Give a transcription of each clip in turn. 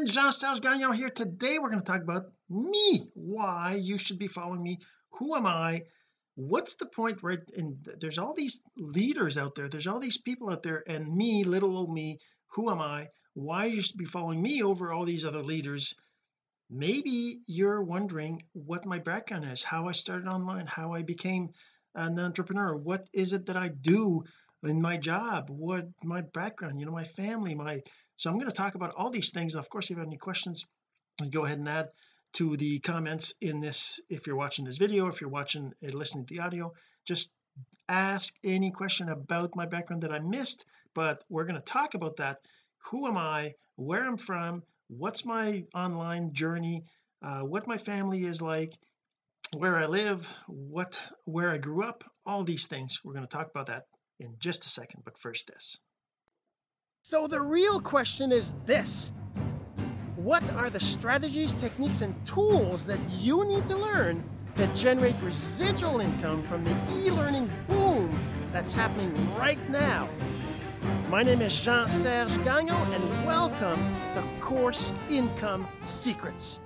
friend Jean-Serge Gagnon here. Today we're going to talk about me why you should be following me who am I what's the point right? And there's all these leaders out there. There's all these people out there and me little old me who am I why you should be following me over all these other leaders. Maybe you're wondering what my background is how I started online how I became an entrepreneur. What is it that I do in my job? What my background you know my family my so I'm going to talk about all these things. Of course if you have any questions go ahead and add to the comments in this if you're watching this video if you're watching uh, listening to the audio. Just ask any question about my background that I missed but we're going to talk about that. Who am I? Where I'm from? What's my online journey? Uh, what my family is like? Where I live? What where I grew up? All these things. We're going to talk about that in just a second but first this so the real question is this what are the strategies, techniques, and tools that you need to learn to generate residual income from the e learning boom that's happening right now? My name is Jean Serge Gagnon, and welcome to Course Income Secrets.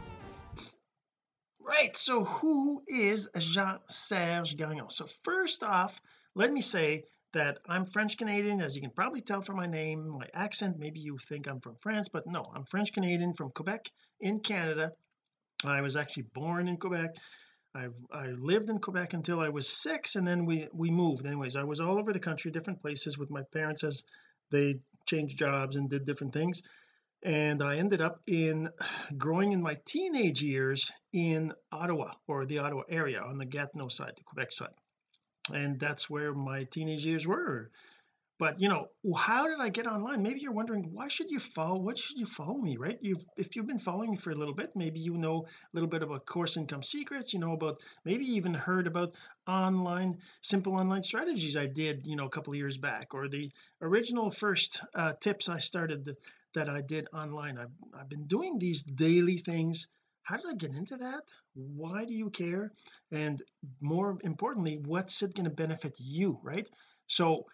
Right, so who is Jean Serge Gagnon? So, first off, let me say that I'm French Canadian as you can probably tell from my name my accent. Maybe you think I'm from France but no I'm French Canadian from Quebec in Canada. I was actually born in Quebec. I've I lived in Quebec until I was six and then we we moved. Anyways I was all over the country different places with my parents as they changed jobs and did different things. And I ended up in growing in my teenage years in Ottawa or the Ottawa area on the Gatineau side the Quebec side and that's where my teenage years were. But you know how did I get online? Maybe you're wondering why should you follow what should you follow me right? You've if you've been following me for a little bit maybe you know a little bit about course income secrets you know about maybe even heard about online simple online strategies I did you know a couple of years back or the original first uh, tips I started that I did online. I've, I've been doing these daily things how did I get into that? Why do you care? And more importantly what's it going to benefit you right? So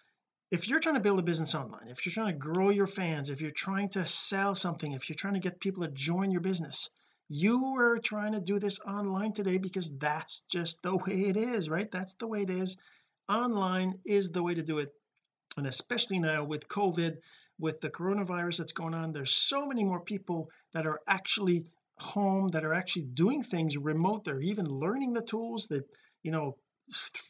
if you're trying to build a business online if you're trying to grow your fans if you're trying to sell something if you're trying to get people to join your business you are trying to do this online today because that's just the way it is right? That's the way it is. Online is the way to do it. And especially now with COVID with the coronavirus that's going on there's so many more people that are actually home that are actually doing things remote. They're even learning the tools that you know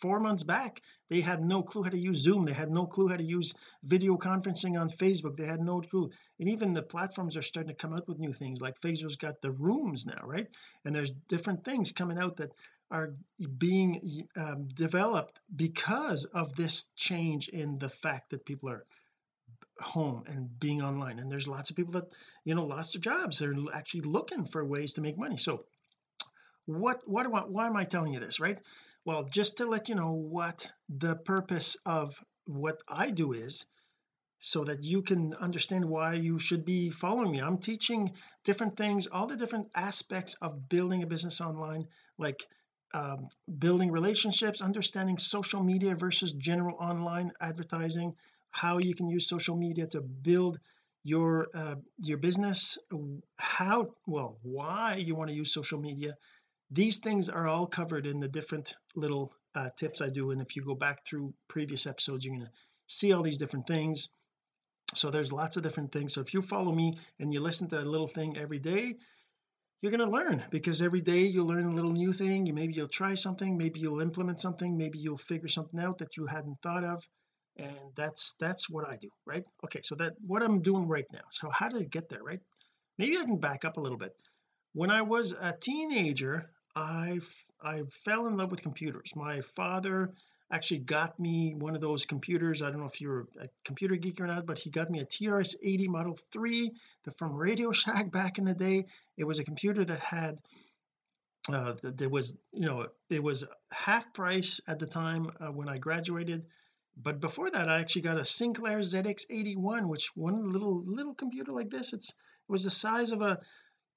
four months back they had no clue how to use zoom. They had no clue how to use video conferencing on Facebook. They had no clue. And even the platforms are starting to come out with new things. Like Facebook's got the rooms now right? And there's different things coming out that are being um, developed because of this change in the fact that people are home and being online. And there's lots of people that you know lost their jobs. They're actually looking for ways to make money. So what what do I, why am I telling you this right? Well just to let you know what the purpose of what I do is so that you can understand why you should be following me. I'm teaching different things all the different aspects of building a business online like um, building relationships understanding social media versus general online advertising how you can use social media to build your uh, your business how well why you want to use social media. These things are all covered in the different little uh, tips I do and if you go back through previous episodes you're going to see all these different things. So there's lots of different things. So if you follow me and you listen to a little thing every day you're going to learn because every day you'll learn a little new thing. You maybe you'll try something. Maybe you'll implement something. Maybe you'll figure something out that you hadn't thought of and that's that's what I do right? Okay so that what I'm doing right now. So how did I get there right? Maybe I can back up a little bit. When I was a teenager I I fell in love with computers. My father actually got me one of those computers. I don't know if you're a computer geek or not but he got me a TRS-80 Model 3 the, from Radio Shack back in the day. It was a computer that had uh there was you know it was half price at the time uh, when I graduated but before that I actually got a Sinclair ZX81 which one little little computer like this it's it was the size of a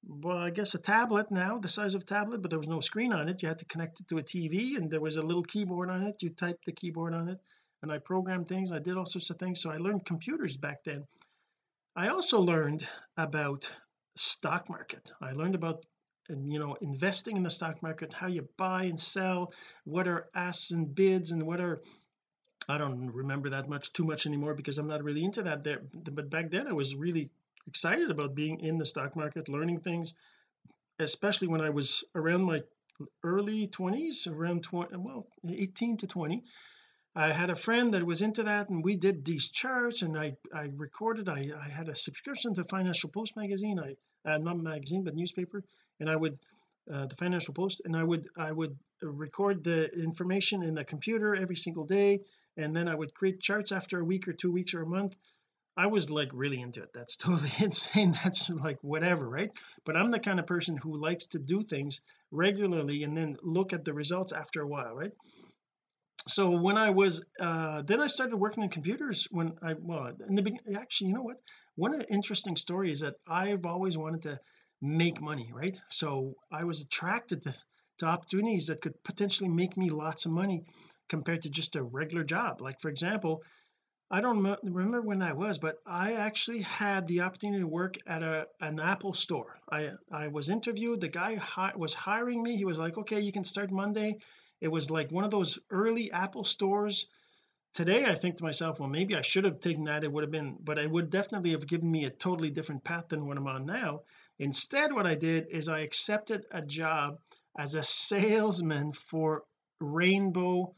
well I guess a tablet now the size of a tablet but there was no screen on it. You had to connect it to a TV and there was a little keyboard on it. You typed the keyboard on it and I programmed things I did all sorts of things so I learned computers back then. I also learned about stock market. I learned about you know investing in the stock market how you buy and sell what are asks and bids and what are I don't remember that much too much anymore because I'm not really into that there. But back then I was really excited about being in the stock market learning things especially when I was around my early 20s around 20 well 18 to 20 I had a friend that was into that and we did these charts and I I recorded I, I had a subscription to Financial Post magazine. I uh, not magazine but newspaper. And I would uh, the Financial Post and I would I would record the information in the computer every single day and then I would create charts after a week or two weeks or a month. I was like really into it. That's totally insane. That's like whatever right? But I'm the kind of person who likes to do things regularly and then look at the results after a while right? So when I was uh then I started working on computers when I well in the beginning actually you know what? One of the interesting stories that I've always wanted to make money right? So I was attracted to, opportunities that could potentially make me lots of money compared to just a regular job. Like for example I don't remember when that was but I actually had the opportunity to work at a an Apple store. I I was interviewed. The guy hi was hiring me. He was like okay you can start Monday. It was like one of those early Apple stores. Today I think to myself well maybe I should have taken that. It would have been but it would definitely have given me a totally different path than what I'm on now. Instead what I did is I accepted a job as a salesman for Rainbow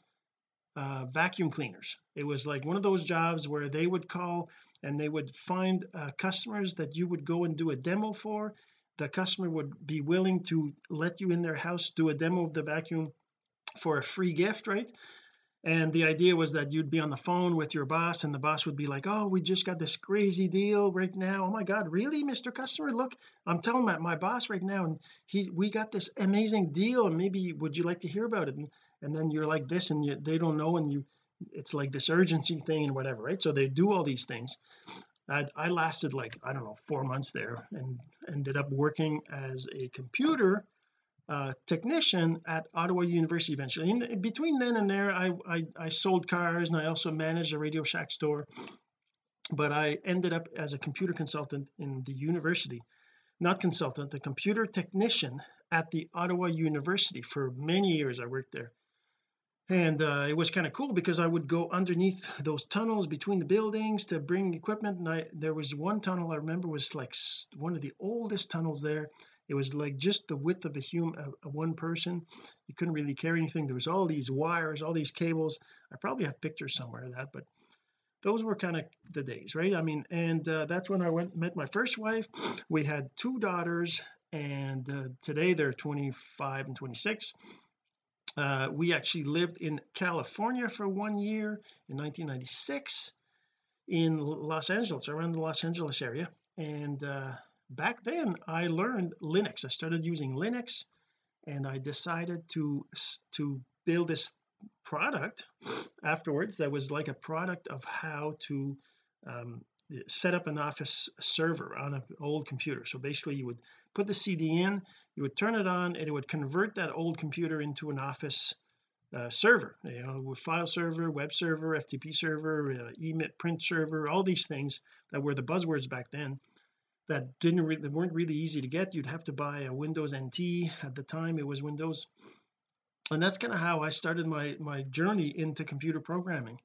uh, vacuum cleaners. It was like one of those jobs where they would call and they would find uh, customers that you would go and do a demo for. The customer would be willing to let you in their house do a demo of the vacuum for a free gift right and the idea was that you'd be on the phone with your boss and the boss would be like oh we just got this crazy deal right now. Oh my god really Mr. Customer? Look I'm telling my, my boss right now and he we got this amazing deal and maybe would you like to hear about it? And, and then you're like this and you, they don't know and you it's like this urgency thing and whatever right? So they do all these things. I, I lasted like I don't know four months there and ended up working as a computer uh, technician at Ottawa University eventually. In the, between then and there I, I I sold cars and I also managed a Radio Shack store but I ended up as a computer consultant in the university. Not consultant a computer technician at the Ottawa University for many years I worked there. And uh, it was kind of cool because I would go underneath those tunnels between the buildings to bring equipment. And I there was one tunnel I remember was like one of the oldest tunnels there it was like just the width of a human one person. You couldn't really carry anything. There was all these wires all these cables. I probably have pictures somewhere of that but those were kind of the days right? I mean and uh, that's when I went met my first wife. We had two daughters and uh, today they're 25 and 26 uh, we actually lived in California for one year in 1996 in Los Angeles around the Los Angeles area. And uh, back then I learned Linux. I started using Linux and I decided to to build this product afterwards that was like a product of how to um, set up an office server on an old computer. So basically you would put the CD in you would turn it on and it would convert that old computer into an office uh, server. You know file server web server FTP server uh, emit print server all these things that were the buzzwords back then that didn't really weren't really easy to get. You'd have to buy a Windows NT at the time it was Windows. And that's kind of how I started my my journey into computer programming.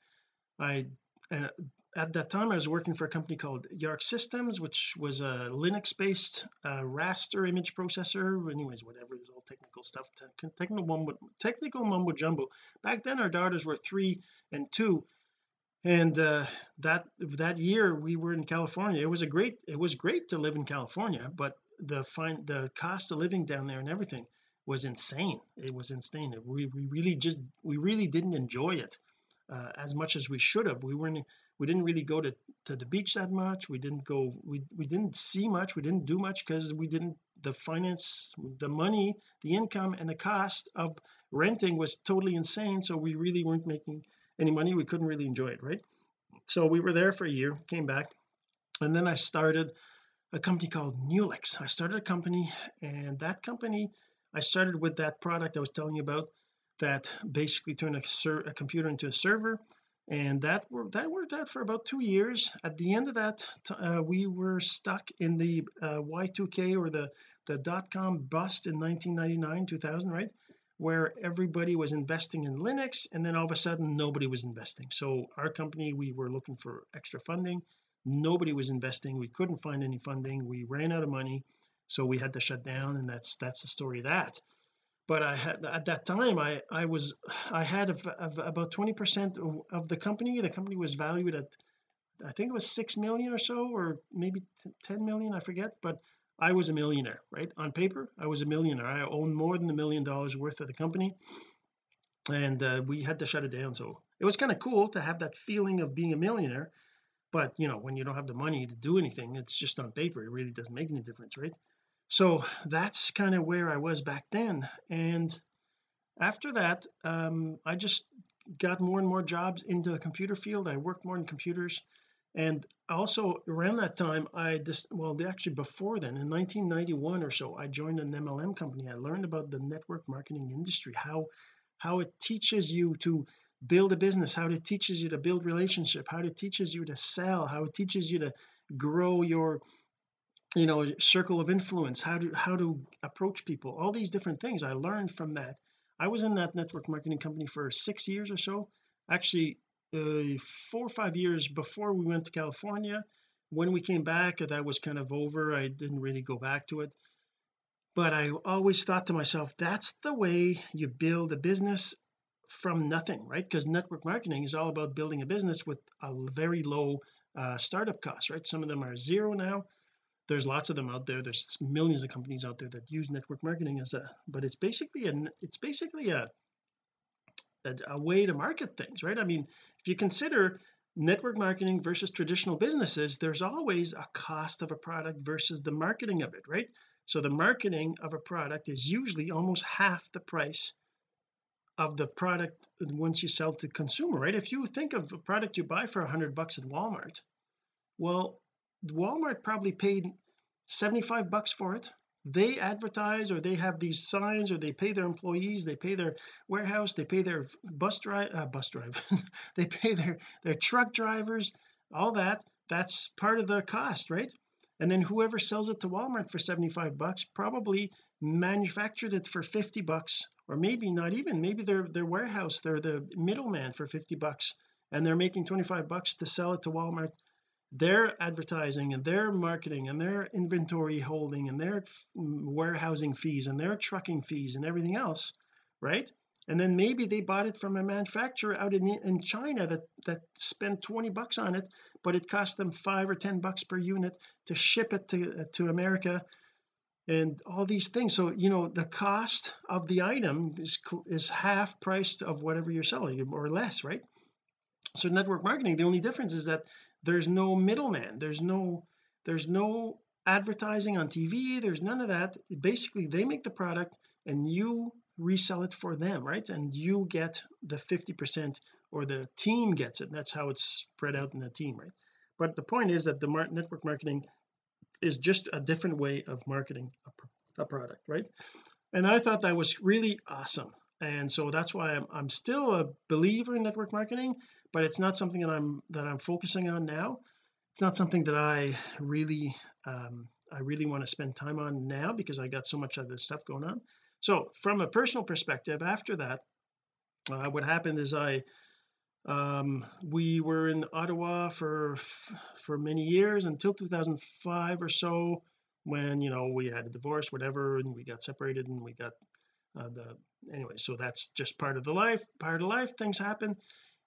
I and at that time I was working for a company called YARC Systems which was a Linux based uh, raster image processor. Anyways whatever there's all technical stuff technical mumbo, technical mumbo jumbo. Back then our daughters were three and two and uh, that that year we were in California. It was a great it was great to live in California but the fine the cost of living down there and everything was insane. It was insane. We, we really just we really didn't enjoy it uh, as much as we should have. We weren't we didn't really go to to the beach that much. We didn't go we we didn't see much. We didn't do much because we didn't the finance the money the income and the cost of renting was totally insane. So we really weren't making any money we couldn't really enjoy it right? So we were there for a year came back and then I started a company called Newlix. I started a company and that company I started with that product I was telling you about that basically turned a, a computer into a server and that worked that worked out for about two years. At the end of that uh, we were stuck in the uh, y2k or the the dot-com bust in 1999 2000 right where everybody was investing in Linux and then all of a sudden nobody was investing. So our company we were looking for extra funding. Nobody was investing. We couldn't find any funding. We ran out of money so we had to shut down and that's that's the story of that. But I had at that time I I was I had about 20 percent of the company. The company was valued at I think it was six million or so or maybe 10 million I forget but I was a millionaire right? On paper I was a millionaire. I owned more than a million dollars worth of the company. And uh, we had to shut it down. So it was kind of cool to have that feeling of being a millionaire. But you know when you don't have the money to do anything it's just on paper. It really doesn't make any difference right? So that's kind of where I was back then. And after that um, I just got more and more jobs into the computer field. I worked more in computers. And also around that time I just well actually before then in 1991 or so I joined an MLM company. I learned about the network marketing industry how how it teaches you to build a business how it teaches you to build relationship how it teaches you to sell how it teaches you to grow your you know circle of influence how to how to approach people all these different things. I learned from that. I was in that network marketing company for six years or so. Actually uh, four or five years before we went to California when we came back that was kind of over. I didn't really go back to it. But I always thought to myself that's the way you build a business from nothing right? Because network marketing is all about building a business with a very low uh, startup cost right? Some of them are zero now. There's lots of them out there. There's millions of companies out there that use network marketing as a but it's basically an it's basically a a, a way to market things right? I mean if you consider network marketing versus traditional businesses there's always a cost of a product versus the marketing of it right? So the marketing of a product is usually almost half the price of the product once you sell to the consumer right? If you think of a product you buy for hundred bucks at Walmart well Walmart probably paid 75 bucks for it they advertise or they have these signs or they pay their employees they pay their warehouse they pay their bus drive uh, bus drive they pay their their truck drivers all that that's part of their cost right? And then whoever sells it to Walmart for 75 bucks probably manufactured it for 50 bucks or maybe not even maybe their their warehouse they're the middleman for 50 bucks and they're making 25 bucks to sell it to Walmart their advertising and their marketing and their inventory holding and their warehousing fees and their trucking fees and everything else right? And then maybe they bought it from a manufacturer out in in China that that spent 20 bucks on it but it cost them five or ten bucks per unit to ship it to to America and all these things. So you know the cost of the item is is half priced of whatever you're selling or less right? So network marketing the only difference is that there's no middleman. There's no there's no advertising on TV there's none of that. Basically they make the product and you resell it for them right? And you get the 50 percent or the team gets it. That's how it's spread out in the team right? But the point is that the mar network marketing is just a different way of marketing a, a product right? And I thought that was really awesome. And so that's why I'm, I'm still a believer in network marketing but it's not something that I'm that I'm focusing on now. It's not something that I really um I really want to spend time on now because I got so much other stuff going on. So from a personal perspective after that uh, what happened is I um we were in Ottawa for for many years until 2005 or so when you know we had a divorce whatever and we got separated and we got uh, the anyway so that's just part of the life part of life things happen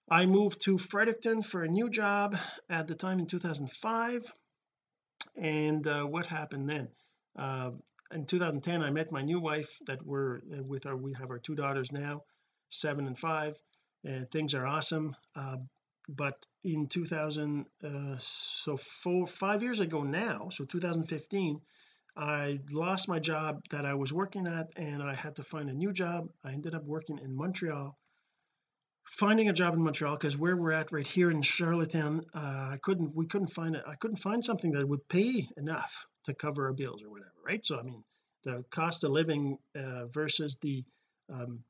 I moved to Fredericton for a new job at the time in 2005 and uh, what happened then? Uh, in 2010 I met my new wife that we're uh, with our we have our two daughters now seven and five and things are awesome. Uh, but in 2000 uh, so four five years ago now so 2015 I lost my job that I was working at and I had to find a new job. I ended up working in Montreal finding a job in Montreal because where we're at right here in Charlottetown uh, I couldn't we couldn't find it I couldn't find something that would pay enough to cover our bills or whatever right? So I mean the cost of living uh, versus the um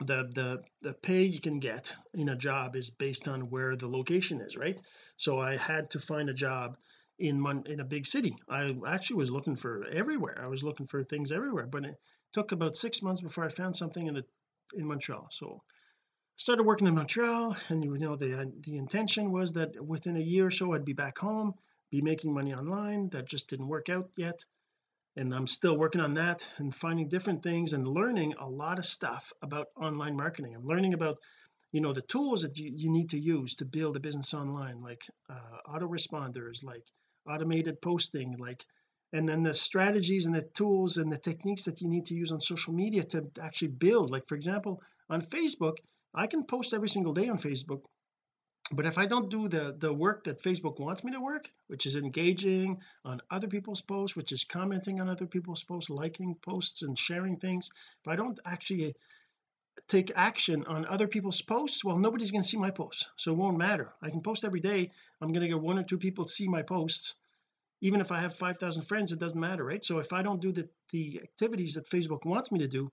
the the the pay you can get in a job is based on where the location is right? So I had to find a job in Mon in a big city. I actually was looking for everywhere. I was looking for things everywhere but it took about six months before I found something in a, in Montreal. So started working in Montreal and you know the the intention was that within a year or so I'd be back home be making money online. That just didn't work out yet. And I'm still working on that and finding different things and learning a lot of stuff about online marketing. I'm learning about you know the tools that you, you need to use to build a business online like uh, autoresponders like automated posting like and then the strategies and the tools and the techniques that you need to use on social media to actually build. Like for example on Facebook I can post every single day on Facebook but if I don't do the the work that Facebook wants me to work which is engaging on other people's posts which is commenting on other people's posts liking posts and sharing things if I don't actually take action on other people's posts well nobody's going to see my posts so it won't matter. I can post every day I'm going to get one or two people see my posts even if I have 5,000 friends it doesn't matter right? So if I don't do the the activities that Facebook wants me to do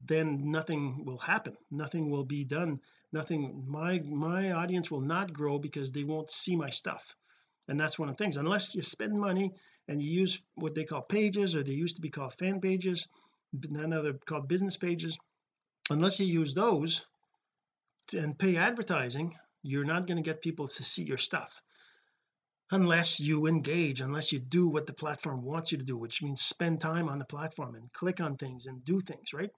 then nothing will happen. Nothing will be done. Nothing my my audience will not grow because they won't see my stuff. And that's one of the things. Unless you spend money and you use what they call pages or they used to be called fan pages now they're called business pages. Unless you use those and pay advertising you're not going to get people to see your stuff. Unless you engage unless you do what the platform wants you to do which means spend time on the platform and click on things and do things right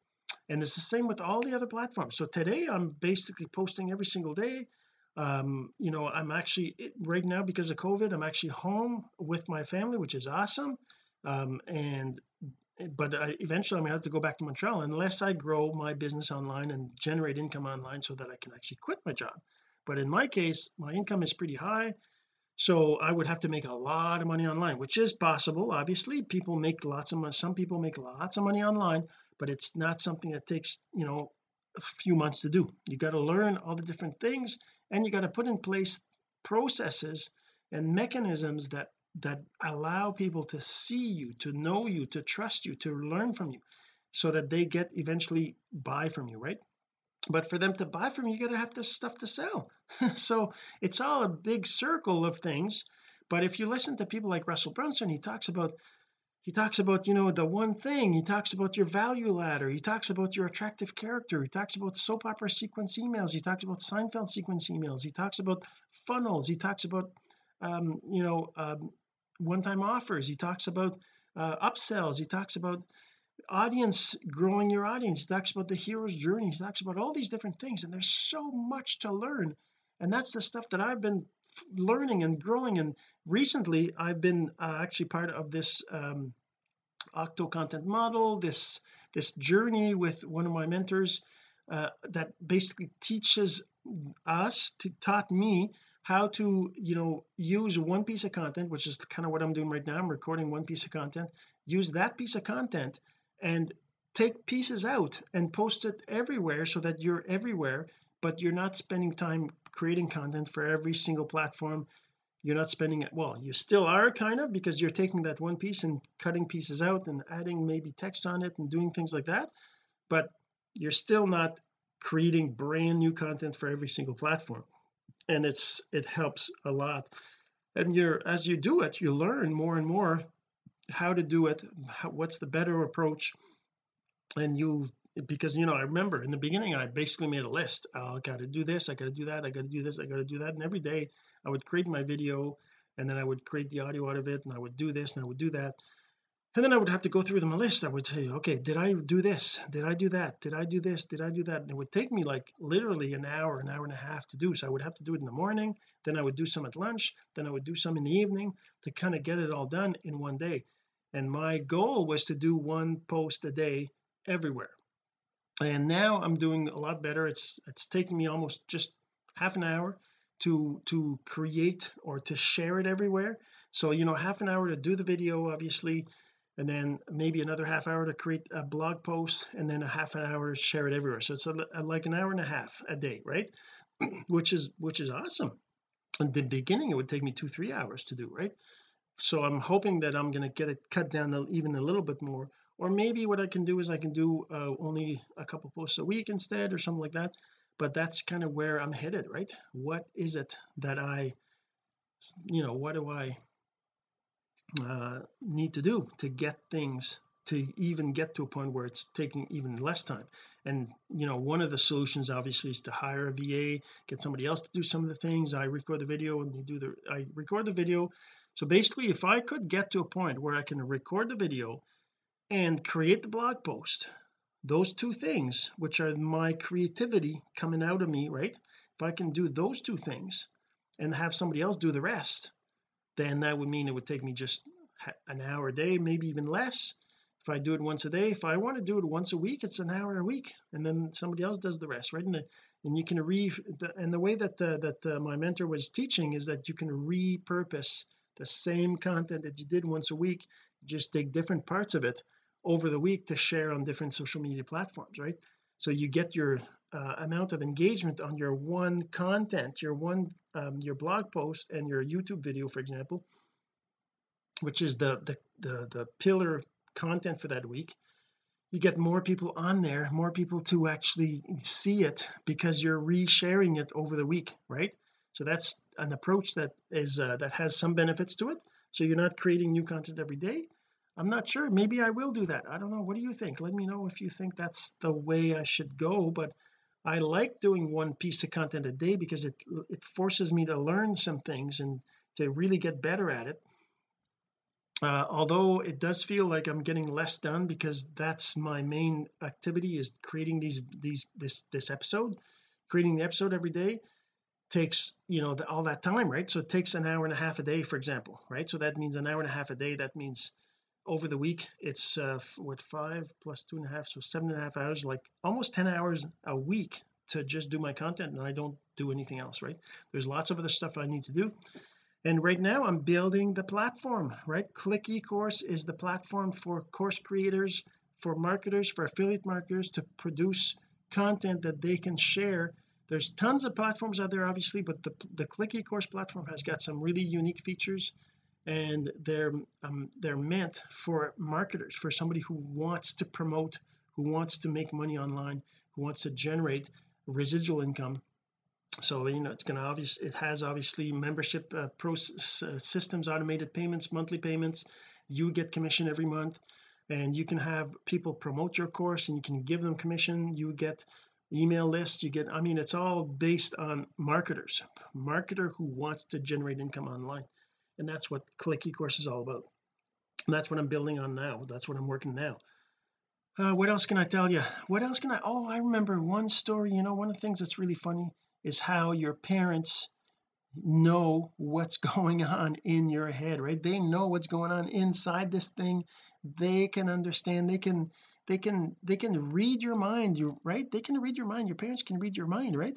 and it's the same with all the other platforms. So today I'm basically posting every single day. Um you know I'm actually right now because of COVID I'm actually home with my family which is awesome. Um and but I, eventually I'm gonna have to go back to Montreal unless I grow my business online and generate income online so that I can actually quit my job. But in my case my income is pretty high so I would have to make a lot of money online which is possible obviously. People make lots of money some people make lots of money online but it's not something that takes you know a few months to do. You got to learn all the different things and you got to put in place processes and mechanisms that that allow people to see you to know you to trust you to learn from you so that they get eventually buy from you right? But for them to buy from you you got to have this stuff to sell. So it's all a big circle of things but if you listen to people like Russell Brunson he talks about he talks about you know the one thing he talks about your value ladder he talks about your attractive character he talks about soap opera sequence emails he talks about Seinfeld sequence emails he talks about funnels he talks about um you know um one-time offers he talks about uh upsells he talks about audience growing your audience he talks about the hero's journey he talks about all these different things and there's so much to learn and that's the stuff that I've been learning and growing and recently I've been uh, actually part of this um octo content model this this journey with one of my mentors uh, that basically teaches us to taught me how to you know use one piece of content which is kind of what I'm doing right now. I'm recording one piece of content. Use that piece of content and take pieces out and post it everywhere so that you're everywhere but you're not spending time creating content for every single platform you're not spending it well you still are kind of because you're taking that one piece and cutting pieces out and adding maybe text on it and doing things like that but you're still not creating brand new content for every single platform. And it's it helps a lot. And you're as you do it you learn more and more how to do it how, what's the better approach. And you because you know I remember in the beginning I basically made a list. Oh, I got to do this I got to do that I got to do this I got to do that. And every day I would create my video and then I would create the audio out of it and I would do this and I would do that. And then I would have to go through my list. I would say okay did I do this? Did I do that? Did I do this? Did I do that? And it would take me like literally an hour an hour and a half to do. So I would have to do it in the morning then I would do some at lunch then I would do some in the evening to kind of get it all done in one day. And my goal was to do one post a day everywhere and now I'm doing a lot better. It's it's taking me almost just half an hour to to create or to share it everywhere. So you know half an hour to do the video obviously and then maybe another half hour to create a blog post and then a half an hour to share it everywhere. So it's a, a, like an hour and a half a day right? Which is which is awesome. In the beginning it would take me two three hours to do right? So I'm hoping that I'm going to get it cut down even a little bit more or maybe what I can do is I can do uh, only a couple posts a week instead or something like that. But that's kind of where I'm headed right? What is it that I you know what do I uh, need to do to get things to even get to a point where it's taking even less time? And you know one of the solutions obviously is to hire a VA get somebody else to do some of the things. I record the video and they do the I record the video. So basically if I could get to a point where I can record the video and create the blog post. Those two things which are my creativity coming out of me right? If I can do those two things and have somebody else do the rest then that would mean it would take me just an hour a day maybe even less. If I do it once a day if I want to do it once a week it's an hour a week and then somebody else does the rest right? And, the, and you can re and the way that uh, that uh, my mentor was teaching is that you can repurpose the same content that you did once a week just take different parts of it over the week to share on different social media platforms right? So you get your uh, amount of engagement on your one content your one um, your blog post and your YouTube video for example which is the the the, the pillar content for that week. You get more people on there more people to actually see it because you're resharing it over the week right? So that's an approach that is uh, that has some benefits to it. So you're not creating new content every day I'm not sure. Maybe I will do that. I don't know. What do you think? Let me know if you think that's the way I should go but I like doing one piece of content a day because it it forces me to learn some things and to really get better at it. Uh, although it does feel like I'm getting less done because that's my main activity is creating these these this this episode. Creating the episode every day takes you know the, all that time right? So it takes an hour and a half a day for example right? So that means an hour and a half a day. That means over the week it's uh what five plus two and a half so seven and a half hours like almost 10 hours a week to just do my content and I don't do anything else right? There's lots of other stuff I need to do. And right now I'm building the platform right? Click ecourse is the platform for course creators for marketers for affiliate marketers to produce content that they can share. There's tons of platforms out there obviously but the, the click ecourse platform has got some really unique features and they're um, they're meant for marketers for somebody who wants to promote who wants to make money online who wants to generate residual income. So you know it's going to obviously it has obviously membership uh, process uh, systems automated payments monthly payments. You get commission every month and you can have people promote your course and you can give them commission. You get email lists you get I mean it's all based on marketers marketer who wants to generate income online and that's what click ecourse is all about. And that's what I'm building on now. That's what I'm working now. Uh, what else can I tell you what else can I oh I remember one story. You know one of the things that's really funny is how your parents know what's going on in your head right? They know what's going on inside this thing. They can understand. They can they can they can read your mind. You right? They can read your mind. Your parents can read your mind right?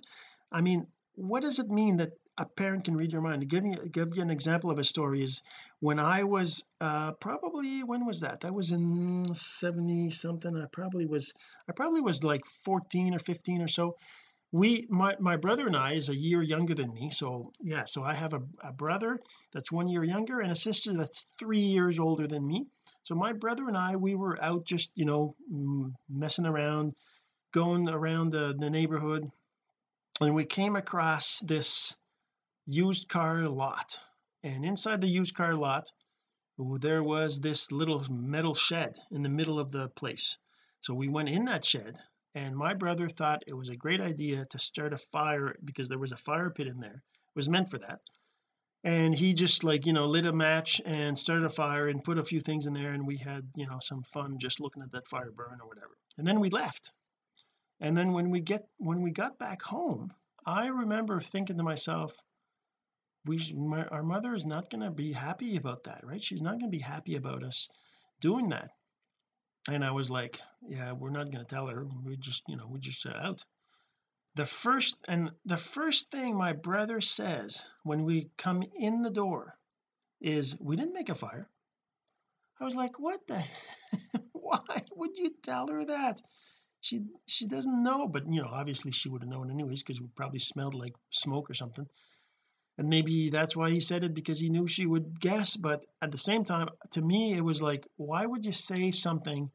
I mean what does it mean that a parent can read your mind. Give me give you an example of a story is when I was uh probably when was that? That was in 70 something I probably was I probably was like 14 or 15 or so. We my my brother and I is a year younger than me. So yeah so I have a, a brother that's one year younger and a sister that's three years older than me. So my brother and I we were out just you know messing around going around the, the neighborhood. And we came across this used car lot. And inside the used car lot there was this little metal shed in the middle of the place. So we went in that shed and my brother thought it was a great idea to start a fire because there was a fire pit in there. It was meant for that. And he just like you know lit a match and started a fire and put a few things in there and we had you know some fun just looking at that fire burn or whatever. And then we left. And then when we get when we got back home I remember thinking to myself we my, our mother is not going to be happy about that right? She's not going to be happy about us doing that. And I was like yeah we're not going to tell her. We just you know we just set out. The first and the first thing my brother says when we come in the door is we didn't make a fire. I was like what the why would you tell her that? She she doesn't know but you know obviously she would have known anyways because we probably smelled like smoke or something and maybe that's why he said it because he knew she would guess but at the same time to me it was like why would you say something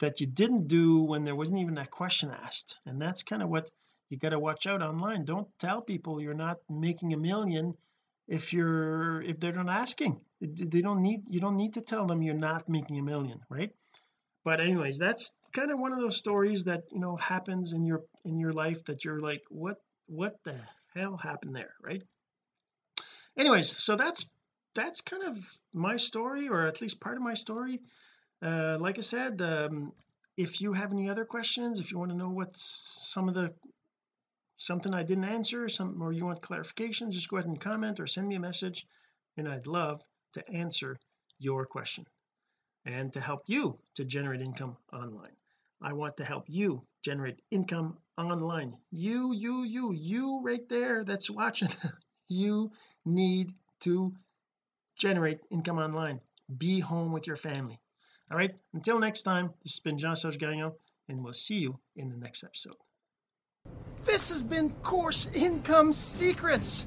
that you didn't do when there wasn't even a question asked? And that's kind of what you got to watch out online. Don't tell people you're not making a million if you're if they're not asking. They don't need you don't need to tell them you're not making a million right? But anyways that's kind of one of those stories that you know happens in your in your life that you're like what what the hell happened there right anyways so that's that's kind of my story or at least part of my story. Uh like I said um if you have any other questions if you want to know what some of the something I didn't answer some or you want clarification just go ahead and comment or send me a message and I'd love to answer your question and to help you to generate income online. I want to help you generate income online. You you you you right there that's watching you need to generate income online. Be home with your family. All right? Until next time this has been Jean-Serge Gagnon and we'll see you in the next episode. This has been Course Income Secrets,